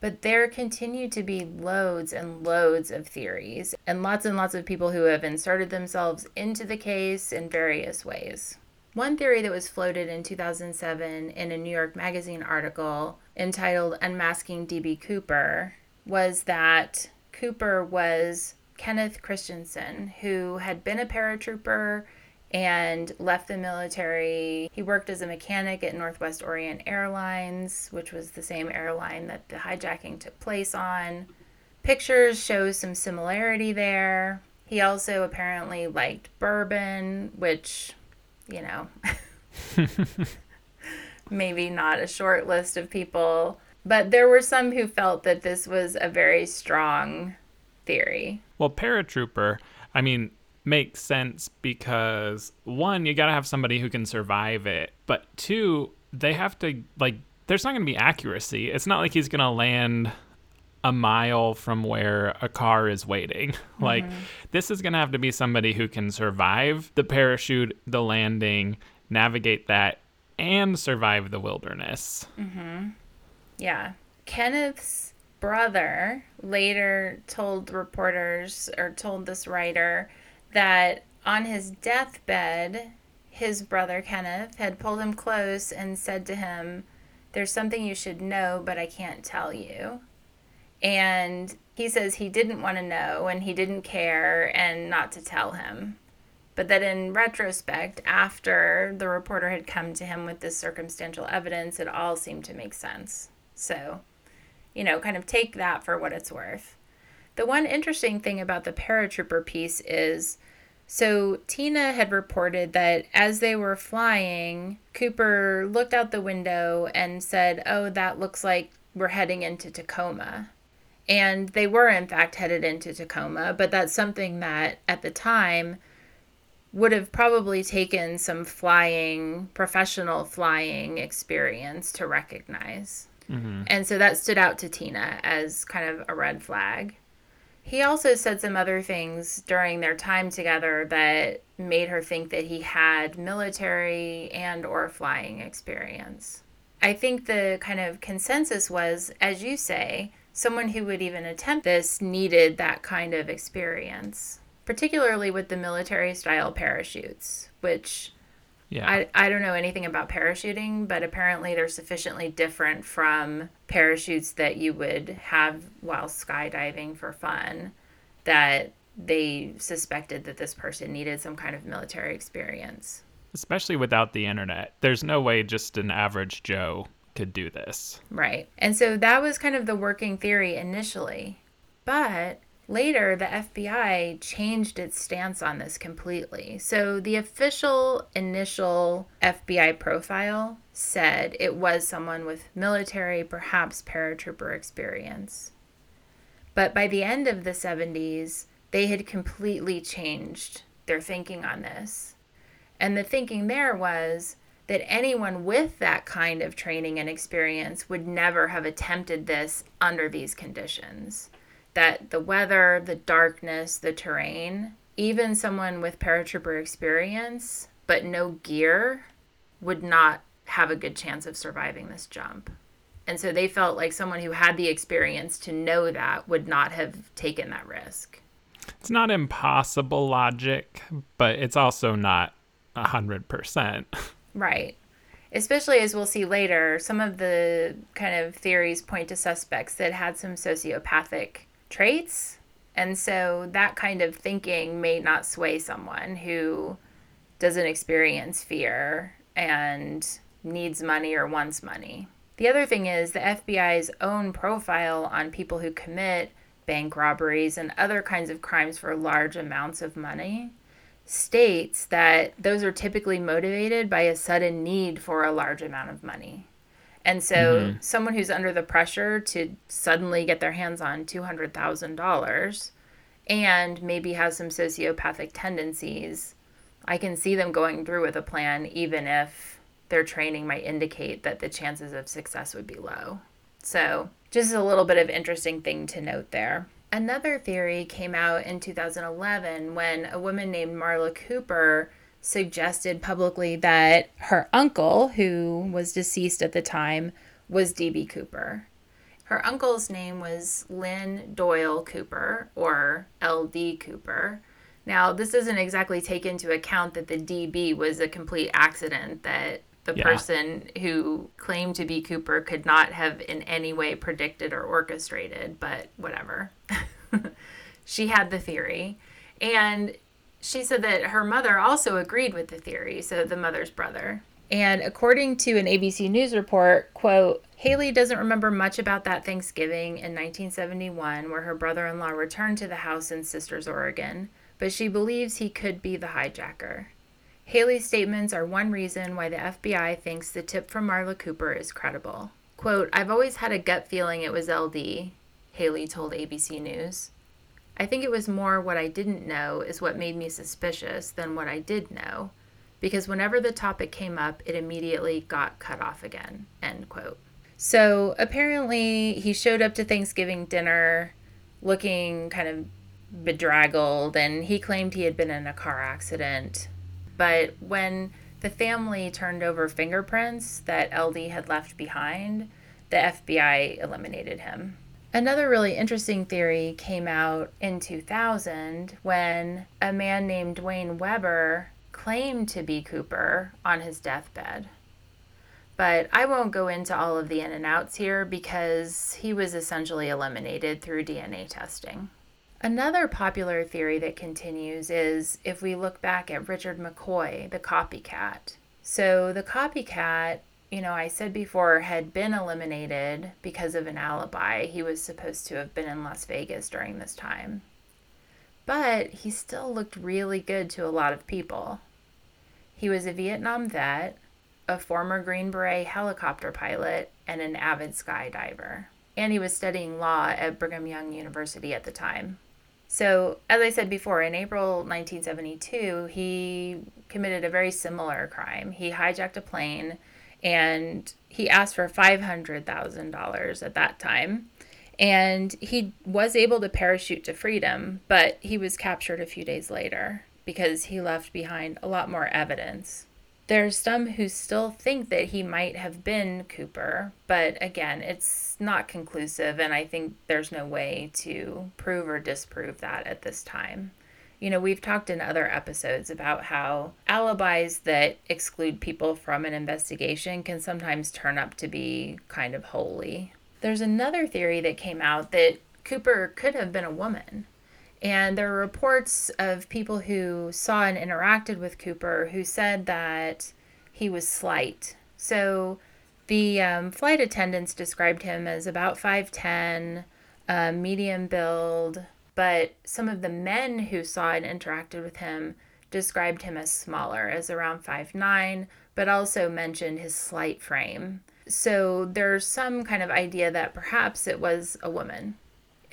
but there continue to be loads and loads of theories and lots and lots of people who have inserted themselves into the case in various ways. One theory that was floated in 2007 in a New York Magazine article entitled Unmasking D.B. Cooper was that Cooper was Kenneth Christiansen, who had been a paratrooper and left the military. He worked as a mechanic at Northwest Orient Airlines, which was the same airline that the hijacking took place on. Pictures show some similarity there. He also apparently liked bourbon, which, you know, maybe not a short list of people. But there were some who felt that this was a very strong theory. Well, paratrooper, I mean, makes sense because one, you got to have somebody who can survive it. But two, they have to, like, there's not going to be accuracy. It's not like he's going to land a mile from where a car is waiting. Mm-hmm. Like, this is going to have to be somebody who can survive the parachute, the landing, navigate that, and survive the wilderness. Mm-hmm. Yeah. Kenneth's brother later told reporters or told this writer that on his deathbed, his brother Kenneth had pulled him close and said to him, There's something you should know, but I can't tell you. And he says he didn't want to know and he didn't care and not to tell him. But that in retrospect, after the reporter had come to him with this circumstantial evidence, it all seemed to make sense. So, you know, kind of take that for what it's worth. The one interesting thing about the paratrooper piece is so Tina had reported that as they were flying, Cooper looked out the window and said, Oh, that looks like we're heading into Tacoma. And they were, in fact, headed into Tacoma, but that's something that at the time would have probably taken some flying, professional flying experience to recognize. Mm-hmm. And so that stood out to Tina as kind of a red flag. He also said some other things during their time together that made her think that he had military and or flying experience. I think the kind of consensus was as you say, someone who would even attempt this needed that kind of experience, particularly with the military style parachutes, which yeah. I, I don't know anything about parachuting, but apparently they're sufficiently different from parachutes that you would have while skydiving for fun that they suspected that this person needed some kind of military experience. Especially without the internet. There's no way just an average Joe could do this. Right. And so that was kind of the working theory initially. But Later, the FBI changed its stance on this completely. So, the official initial FBI profile said it was someone with military, perhaps paratrooper experience. But by the end of the 70s, they had completely changed their thinking on this. And the thinking there was that anyone with that kind of training and experience would never have attempted this under these conditions that the weather, the darkness, the terrain, even someone with paratrooper experience but no gear would not have a good chance of surviving this jump. And so they felt like someone who had the experience to know that would not have taken that risk. It's not impossible logic, but it's also not 100%. Right. Especially as we'll see later, some of the kind of theories point to suspects that had some sociopathic traits. And so that kind of thinking may not sway someone who doesn't experience fear and needs money or wants money. The other thing is the FBI's own profile on people who commit bank robberies and other kinds of crimes for large amounts of money states that those are typically motivated by a sudden need for a large amount of money. And so, mm-hmm. someone who's under the pressure to suddenly get their hands on $200,000 and maybe has some sociopathic tendencies, I can see them going through with a plan, even if their training might indicate that the chances of success would be low. So, just a little bit of interesting thing to note there. Another theory came out in 2011 when a woman named Marla Cooper suggested publicly that her uncle, who was deceased at the time, was D.B. Cooper. Her uncle's name was Lynn Doyle Cooper, or L.D. Cooper. Now, this doesn't exactly take into account that the DB was a complete accident, that the yeah. person who claimed to be Cooper could not have in any way predicted or orchestrated, but whatever. she had the theory. And she said that her mother also agreed with the theory, so the mother's brother. And according to an ABC News report, quote, Haley doesn't remember much about that Thanksgiving in 1971 where her brother-in-law returned to the house in Sisters, Oregon, but she believes he could be the hijacker. Haley's statements are one reason why the FBI thinks the tip from Marla Cooper is credible. Quote, I've always had a gut feeling it was LD, Haley told ABC News. I think it was more what I didn't know is what made me suspicious than what I did know, because whenever the topic came up, it immediately got cut off again. End quote. So apparently, he showed up to Thanksgiving dinner looking kind of bedraggled, and he claimed he had been in a car accident. But when the family turned over fingerprints that LD had left behind, the FBI eliminated him. Another really interesting theory came out in 2000 when a man named Duane Weber claimed to be Cooper on his deathbed. But I won't go into all of the in and outs here because he was essentially eliminated through DNA testing. Another popular theory that continues is if we look back at Richard McCoy, the copycat. So, the copycat you know, I said before, had been eliminated because of an alibi. He was supposed to have been in Las Vegas during this time. But he still looked really good to a lot of people. He was a Vietnam vet, a former Green Beret helicopter pilot, and an avid skydiver. And he was studying law at Brigham Young University at the time. So, as I said before, in April 1972, he committed a very similar crime. He hijacked a plane and he asked for $500,000 at that time. And he was able to parachute to freedom, but he was captured a few days later because he left behind a lot more evidence. There's some who still think that he might have been Cooper, but again, it's not conclusive, and I think there's no way to prove or disprove that at this time. You know, we've talked in other episodes about how alibis that exclude people from an investigation can sometimes turn up to be kind of holey. There's another theory that came out that Cooper could have been a woman. And there are reports of people who saw and interacted with Cooper who said that he was slight. So the um, flight attendants described him as about 5'10, uh, medium build, but some of the men who saw and interacted with him described him as smaller, as around five nine, but also mentioned his slight frame. So there's some kind of idea that perhaps it was a woman.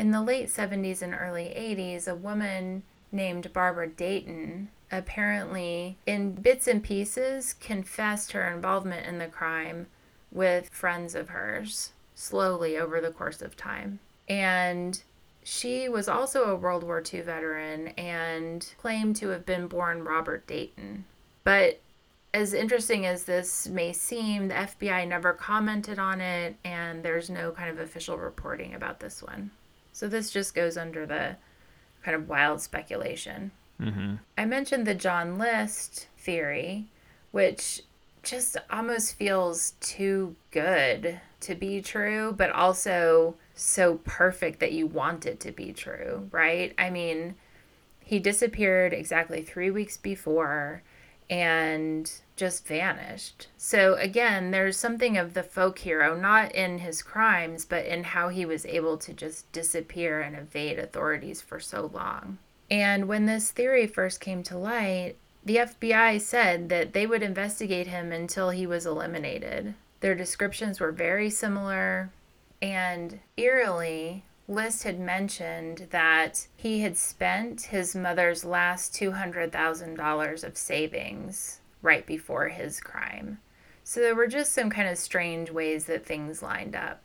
In the late 70s and early 80s, a woman named Barbara Dayton apparently, in bits and pieces, confessed her involvement in the crime with friends of hers slowly over the course of time. And she was also a World War II veteran and claimed to have been born Robert Dayton. But as interesting as this may seem, the FBI never commented on it, and there's no kind of official reporting about this one. So this just goes under the kind of wild speculation. Mm-hmm. I mentioned the John List theory, which just almost feels too good to be true, but also so perfect that you want it to be true, right? I mean, he disappeared exactly three weeks before and just vanished. So, again, there's something of the folk hero, not in his crimes, but in how he was able to just disappear and evade authorities for so long. And when this theory first came to light, the FBI said that they would investigate him until he was eliminated. Their descriptions were very similar. And eerily, List had mentioned that he had spent his mother's last $200,000 of savings right before his crime. So there were just some kind of strange ways that things lined up.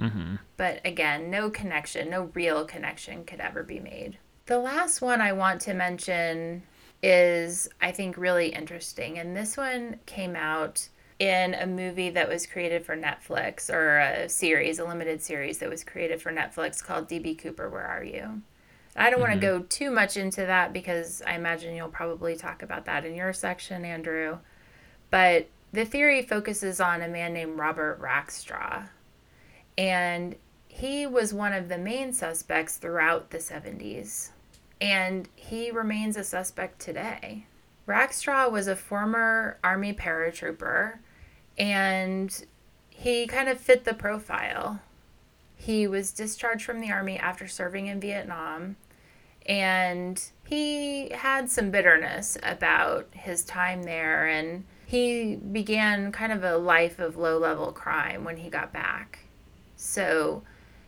Mm-hmm. But again, no connection, no real connection could ever be made. The last one I want to mention is, I think, really interesting. And this one came out in a movie that was created for Netflix or a series, a limited series that was created for Netflix called DB Cooper, Where Are You? I don't mm-hmm. want to go too much into that because I imagine you'll probably talk about that in your section, Andrew. But the theory focuses on a man named Robert Rackstraw. And he was one of the main suspects throughout the 70s, and he remains a suspect today. Rackstraw was a former Army paratrooper, and he kind of fit the profile. He was discharged from the Army after serving in Vietnam, and he had some bitterness about his time there, and he began kind of a life of low level crime when he got back. So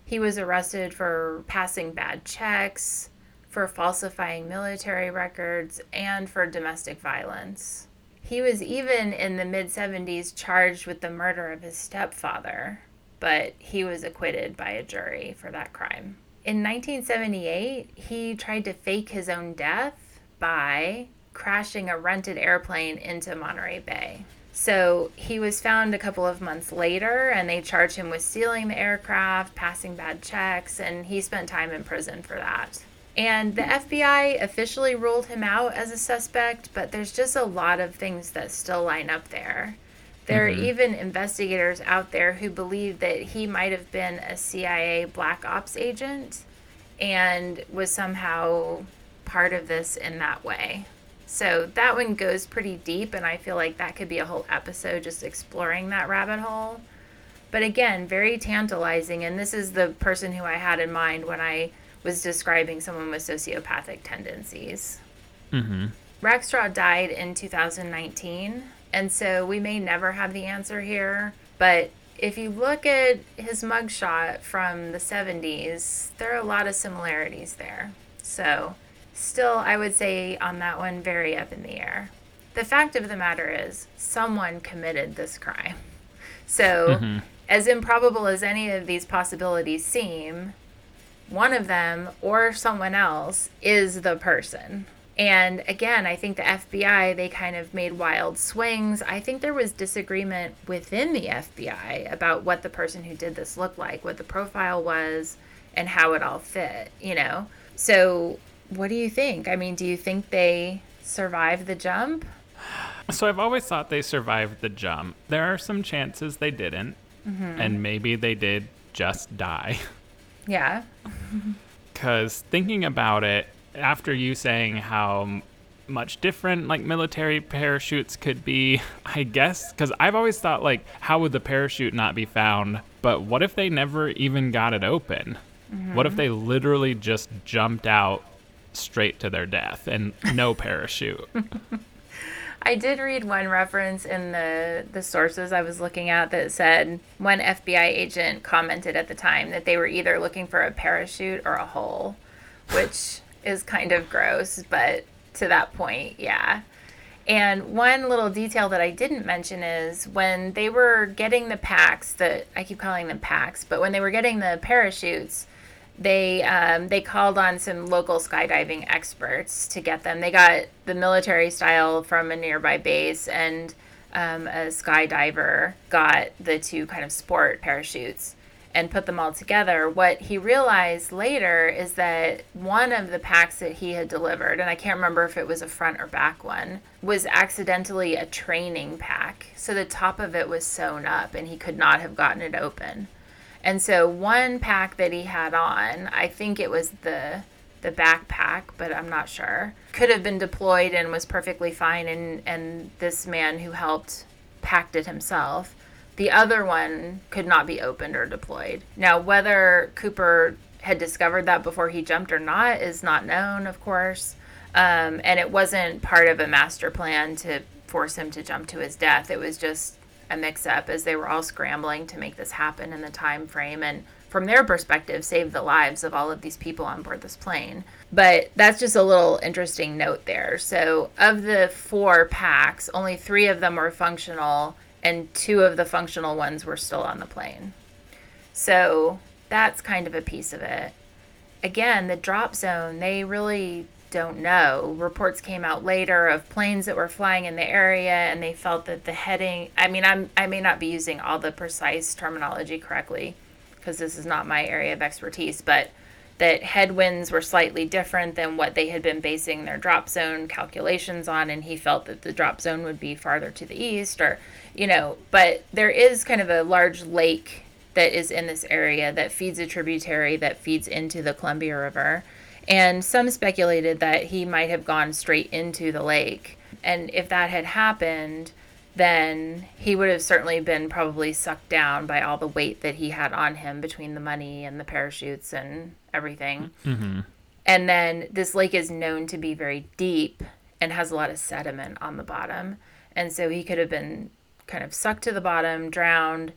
he was arrested for passing bad checks, for falsifying military records, and for domestic violence. He was even in the mid 70s charged with the murder of his stepfather, but he was acquitted by a jury for that crime. In 1978, he tried to fake his own death by crashing a rented airplane into Monterey Bay. So he was found a couple of months later, and they charged him with stealing the aircraft, passing bad checks, and he spent time in prison for that. And the FBI officially ruled him out as a suspect, but there's just a lot of things that still line up there. There mm-hmm. are even investigators out there who believe that he might have been a CIA black ops agent and was somehow part of this in that way. So that one goes pretty deep, and I feel like that could be a whole episode just exploring that rabbit hole. But again, very tantalizing. And this is the person who I had in mind when I was describing someone with sociopathic tendencies. Mm-hmm. Rackstraw died in 2019, and so we may never have the answer here. But if you look at his mugshot from the 70s, there are a lot of similarities there. So still, I would say on that one, very up in the air. The fact of the matter is, someone committed this crime. So, mm-hmm. as improbable as any of these possibilities seem, one of them or someone else is the person. And again, I think the FBI, they kind of made wild swings. I think there was disagreement within the FBI about what the person who did this looked like, what the profile was, and how it all fit, you know? So what do you think? I mean, do you think they survived the jump? So I've always thought they survived the jump. There are some chances they didn't, mm-hmm. and maybe they did just die. Yeah. Because thinking about it, after you saying how much different like military parachutes could be, I guess, because I've always thought like, how would the parachute not be found? But what if they never even got it open? Mm-hmm. What if they literally just jumped out straight to their death and no parachute. I did read one reference in the the sources I was looking at that said one FBI agent commented at the time that they were either looking for a parachute or a hole, which is kind of gross, but to that point, yeah. And one little detail that I didn't mention is when they were getting the packs that I keep calling them packs, but when they were getting the parachutes, they um, they called on some local skydiving experts to get them. They got the military style from a nearby base, and um, a skydiver got the two kind of sport parachutes and put them all together. What he realized later is that one of the packs that he had delivered, and I can't remember if it was a front or back one, was accidentally a training pack. So the top of it was sewn up, and he could not have gotten it open. And so one pack that he had on, I think it was the the backpack, but I'm not sure. Could have been deployed and was perfectly fine and and this man who helped packed it himself. The other one could not be opened or deployed. Now whether Cooper had discovered that before he jumped or not is not known, of course. Um, and it wasn't part of a master plan to force him to jump to his death. It was just a mix up as they were all scrambling to make this happen in the time frame and from their perspective save the lives of all of these people on board this plane. But that's just a little interesting note there. So of the four packs only three of them were functional and two of the functional ones were still on the plane. So that's kind of a piece of it. Again the drop zone they really don't know. Reports came out later of planes that were flying in the area and they felt that the heading I mean I'm I may not be using all the precise terminology correctly because this is not my area of expertise, but that headwinds were slightly different than what they had been basing their drop zone calculations on and he felt that the drop zone would be farther to the east or you know, but there is kind of a large lake that is in this area that feeds a tributary that feeds into the Columbia River. And some speculated that he might have gone straight into the lake. And if that had happened, then he would have certainly been probably sucked down by all the weight that he had on him between the money and the parachutes and everything. Mm-hmm. And then this lake is known to be very deep and has a lot of sediment on the bottom. And so he could have been kind of sucked to the bottom, drowned,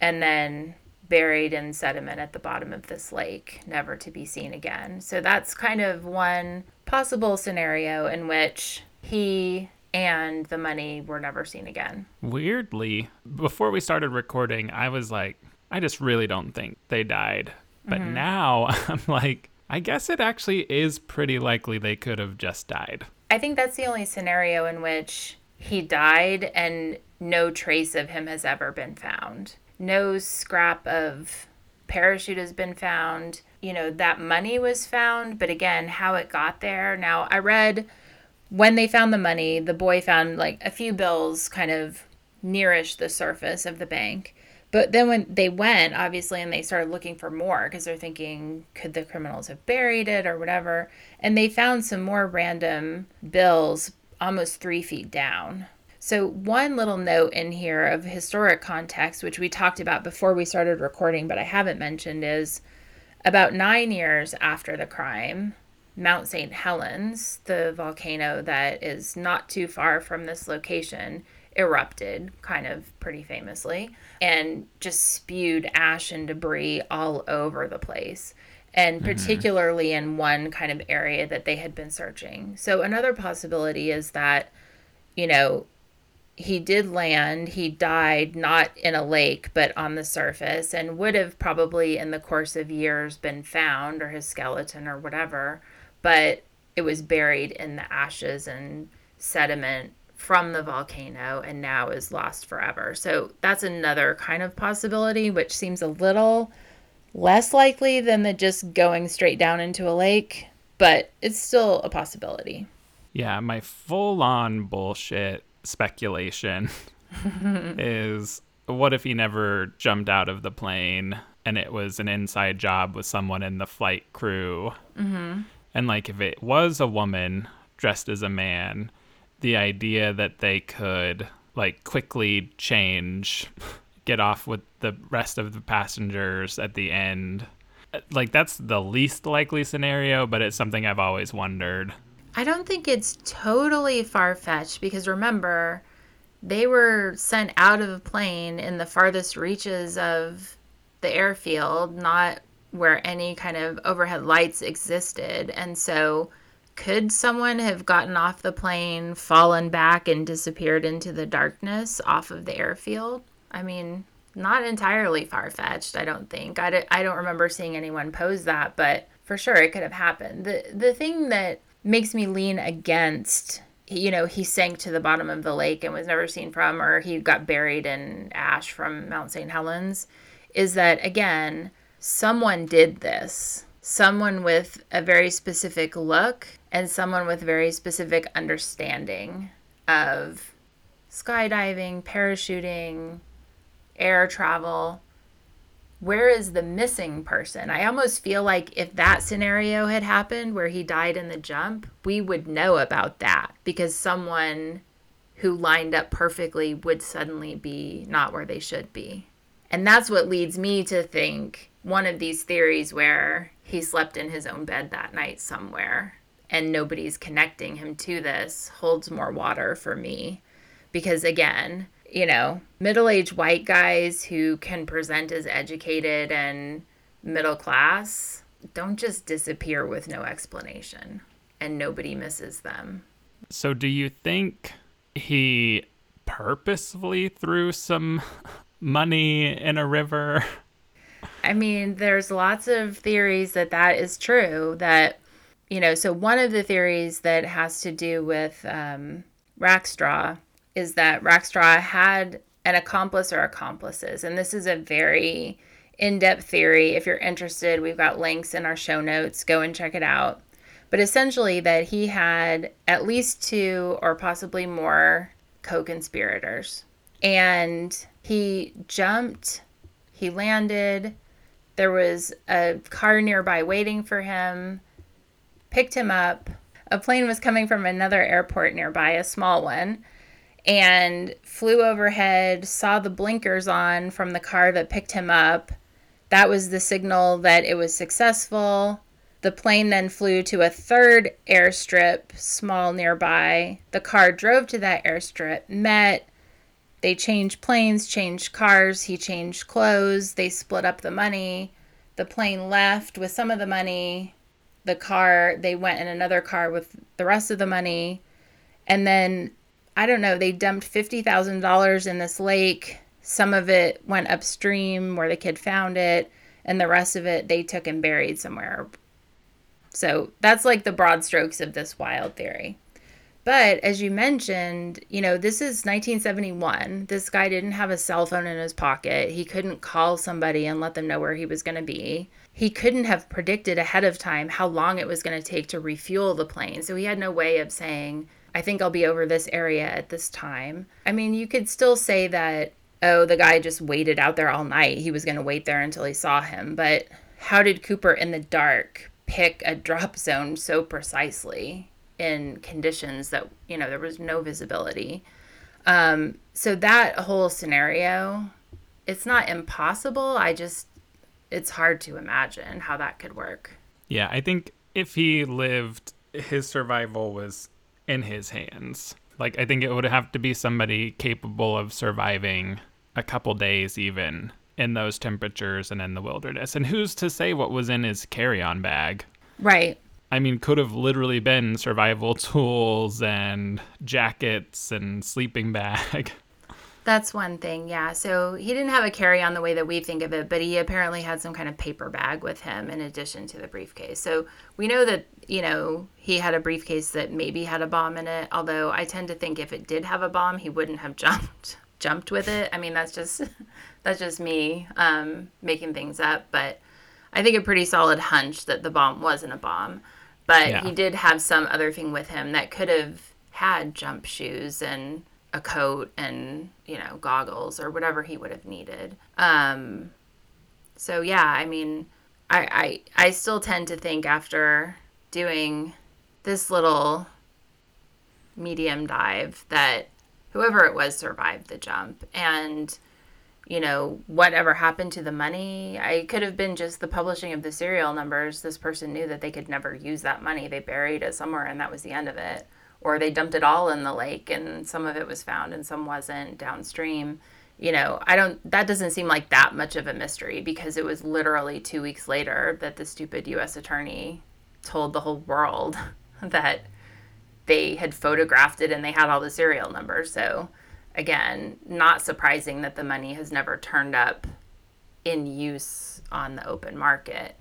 and then buried in sediment at the bottom of this lake, never to be seen again. So that's kind of one possible scenario in which he and the money were never seen again. Weirdly, before we started recording, I was like, I just really don't think they died. But Mm-hmm. now I'm like, I guess it actually is pretty likely they could have just died. I think that's the only scenario in which he died and no trace of him has ever been found. No scrap of parachute has been found. You know, that money was found, but again, how it got there. Now, I read when they found the money, the boy found like a few bills kind of nearish the surface of the bank. But then when they went, obviously, and they started looking for more because they're thinking, could the criminals have buried it or whatever? And they found some more random bills almost three feet down. So, one little note in here of historic context, which we talked about before we started recording, but I haven't mentioned, is about nine years after the crime, Mount St. Helens, the volcano that is not too far from this location, erupted kind of pretty famously and just spewed ash and debris all over the place and mm-hmm. particularly in one kind of area that they had been searching. So another possibility is that you know he did land, he died not in a lake but on the surface and would have probably in the course of years been found or his skeleton or whatever, but it was buried in the ashes and sediment from the volcano and now is lost forever. So that's another kind of possibility, which seems a little less likely than the just going straight down into a lake, but it's still a possibility. Yeah, my full on bullshit speculation is what if he never jumped out of the plane and it was an inside job with someone in the flight crew? Mm-hmm. And like if it was a woman dressed as a man, the idea that they could like quickly change, get off with the rest of the passengers at the end. Like that's the least likely scenario, but it's something I've always wondered. I don't think it's totally far fetched because remember, they were sent out of a plane in the farthest reaches of the airfield, not where any kind of overhead lights existed. And so, could someone have gotten off the plane, fallen back, and disappeared into the darkness off of the airfield? I mean, not entirely far fetched, I don't think. I don't, I don't remember seeing anyone pose that, but for sure it could have happened. The, the thing that makes me lean against you know he sank to the bottom of the lake and was never seen from or he got buried in ash from mount st helens is that again someone did this. Someone with a very specific look and someone with very specific understanding of skydiving parachuting air travel where is the missing person? I almost feel like if that scenario had happened where he died in the jump, we would know about that because someone who lined up perfectly would suddenly be not where they should be. And that's what leads me to think one of these theories where he slept in his own bed that night somewhere and nobody's connecting him to this holds more water for me. Because again, you know, middle aged white guys who can present as educated and middle class don't just disappear with no explanation and nobody misses them. So, do you think he purposefully threw some money in a river? I mean, there's lots of theories that that is true. That, you know, so one of the theories that has to do with um, Rackstraw is that Rackstraw had an accomplice or accomplices. And this is a very in depth theory. If you're interested, we've got links in our show notes. Go and check it out. But essentially, that he had at least two or possibly more co conspirators. And he jumped, He landed. There was a car nearby waiting for him, picked him up. A plane was coming from another airport nearby, a small one, and flew overhead, saw the blinkers on from the car that picked him up. That was the signal that it was successful. The plane then flew to a third airstrip, small nearby. The car drove to that airstrip, met. They changed planes, changed cars. He changed clothes. They split up the money. The plane left with some of the money. The car, they went in another car with the rest of the money. And then, I don't know, they dumped $50,000 in this lake. Some of it went upstream where the kid found it, and the rest of it they took and buried somewhere so that's like the broad strokes of this wild theory. But as you mentioned, you know, this is 1971. This guy didn't have a cell phone in his pocket. He couldn't call somebody and let them know where he was going to be. He couldn't have predicted ahead of time how long it was going to take to refuel the plane. So he had no way of saying, I think I'll be over this area at this time. I mean, you could still say that, oh, the guy just waited out there all night. He was going to wait there until he saw him. But how did Cooper in the dark pick a drop zone so precisely in conditions that you know there was no visibility um, so that whole scenario it's not impossible i just it's hard to imagine how that could work yeah i think if he lived his survival was in his hands like i think it would have to be somebody capable of surviving a couple days even in those temperatures and in the wilderness. And who's to say what was in his carry on bag? Right. I mean, could have literally been survival tools and jackets and sleeping bag. That's one thing, yeah. So he didn't have a carry on the way that we think of it, but he apparently had some kind of paper bag with him in addition to the briefcase. So we know that, you know, he had a briefcase that maybe had a bomb in it, although I tend to think if it did have a bomb, he wouldn't have jumped jumped with it. I mean, that's just that's just me um, making things up, but I think a pretty solid hunch that the bomb wasn't a bomb. But yeah. he did have some other thing with him that could have had jump shoes and a coat and you know goggles or whatever he would have needed. Um, so yeah, I mean, I, I I still tend to think after doing this little medium dive that whoever it was survived the jump. And you know whatever happened to the money i could have been just the publishing of the serial numbers. This person knew that they could never use that money. They buried it somewhere and that was the end of it or they dumped it all in the lake and some of it was found and some wasn't downstream you know i don't that doesn't seem like that much of a mystery because it was literally two weeks later that the stupid u.s attorney told the whole world that they had photographed it and they had all the serial numbers. So, again, not surprising that the money has never turned up in use on the open market.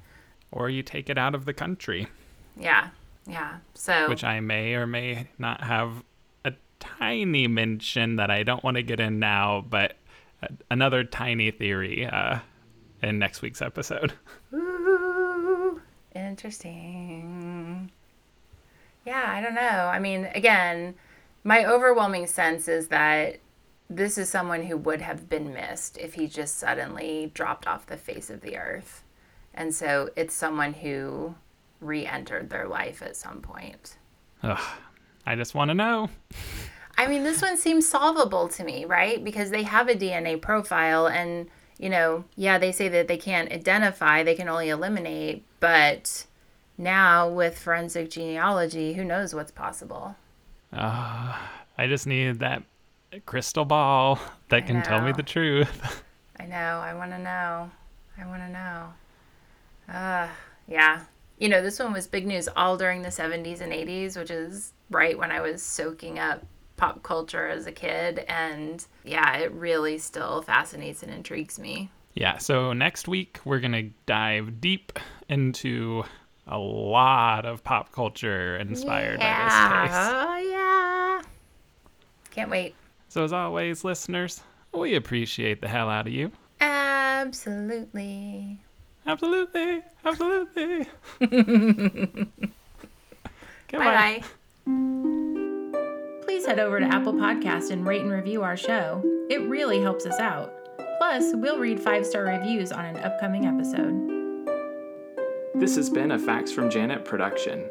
Or you take it out of the country. Yeah. Yeah. So, which I may or may not have a tiny mention that I don't want to get in now, but another tiny theory uh, in next week's episode. Ooh, interesting. Yeah, I don't know. I mean, again, my overwhelming sense is that this is someone who would have been missed if he just suddenly dropped off the face of the earth. And so it's someone who re entered their life at some point. Ugh, I just want to know. I mean, this one seems solvable to me, right? Because they have a DNA profile, and, you know, yeah, they say that they can't identify, they can only eliminate, but now with forensic genealogy, who knows what's possible? Uh, I just need that crystal ball that I can know. tell me the truth. I know. I want to know. I want to know. Uh, yeah. You know, this one was big news all during the 70s and 80s, which is right when I was soaking up pop culture as a kid. And yeah, it really still fascinates and intrigues me. Yeah. So next week, we're going to dive deep into a lot of pop culture inspired yeah. by this case. Oh, yeah. Can't wait. So, as always, listeners, we appreciate the hell out of you. Absolutely. Absolutely. Absolutely. bye bye. Please head over to Apple Podcast and rate and review our show. It really helps us out. Plus, we'll read five star reviews on an upcoming episode. This has been a Facts from Janet production.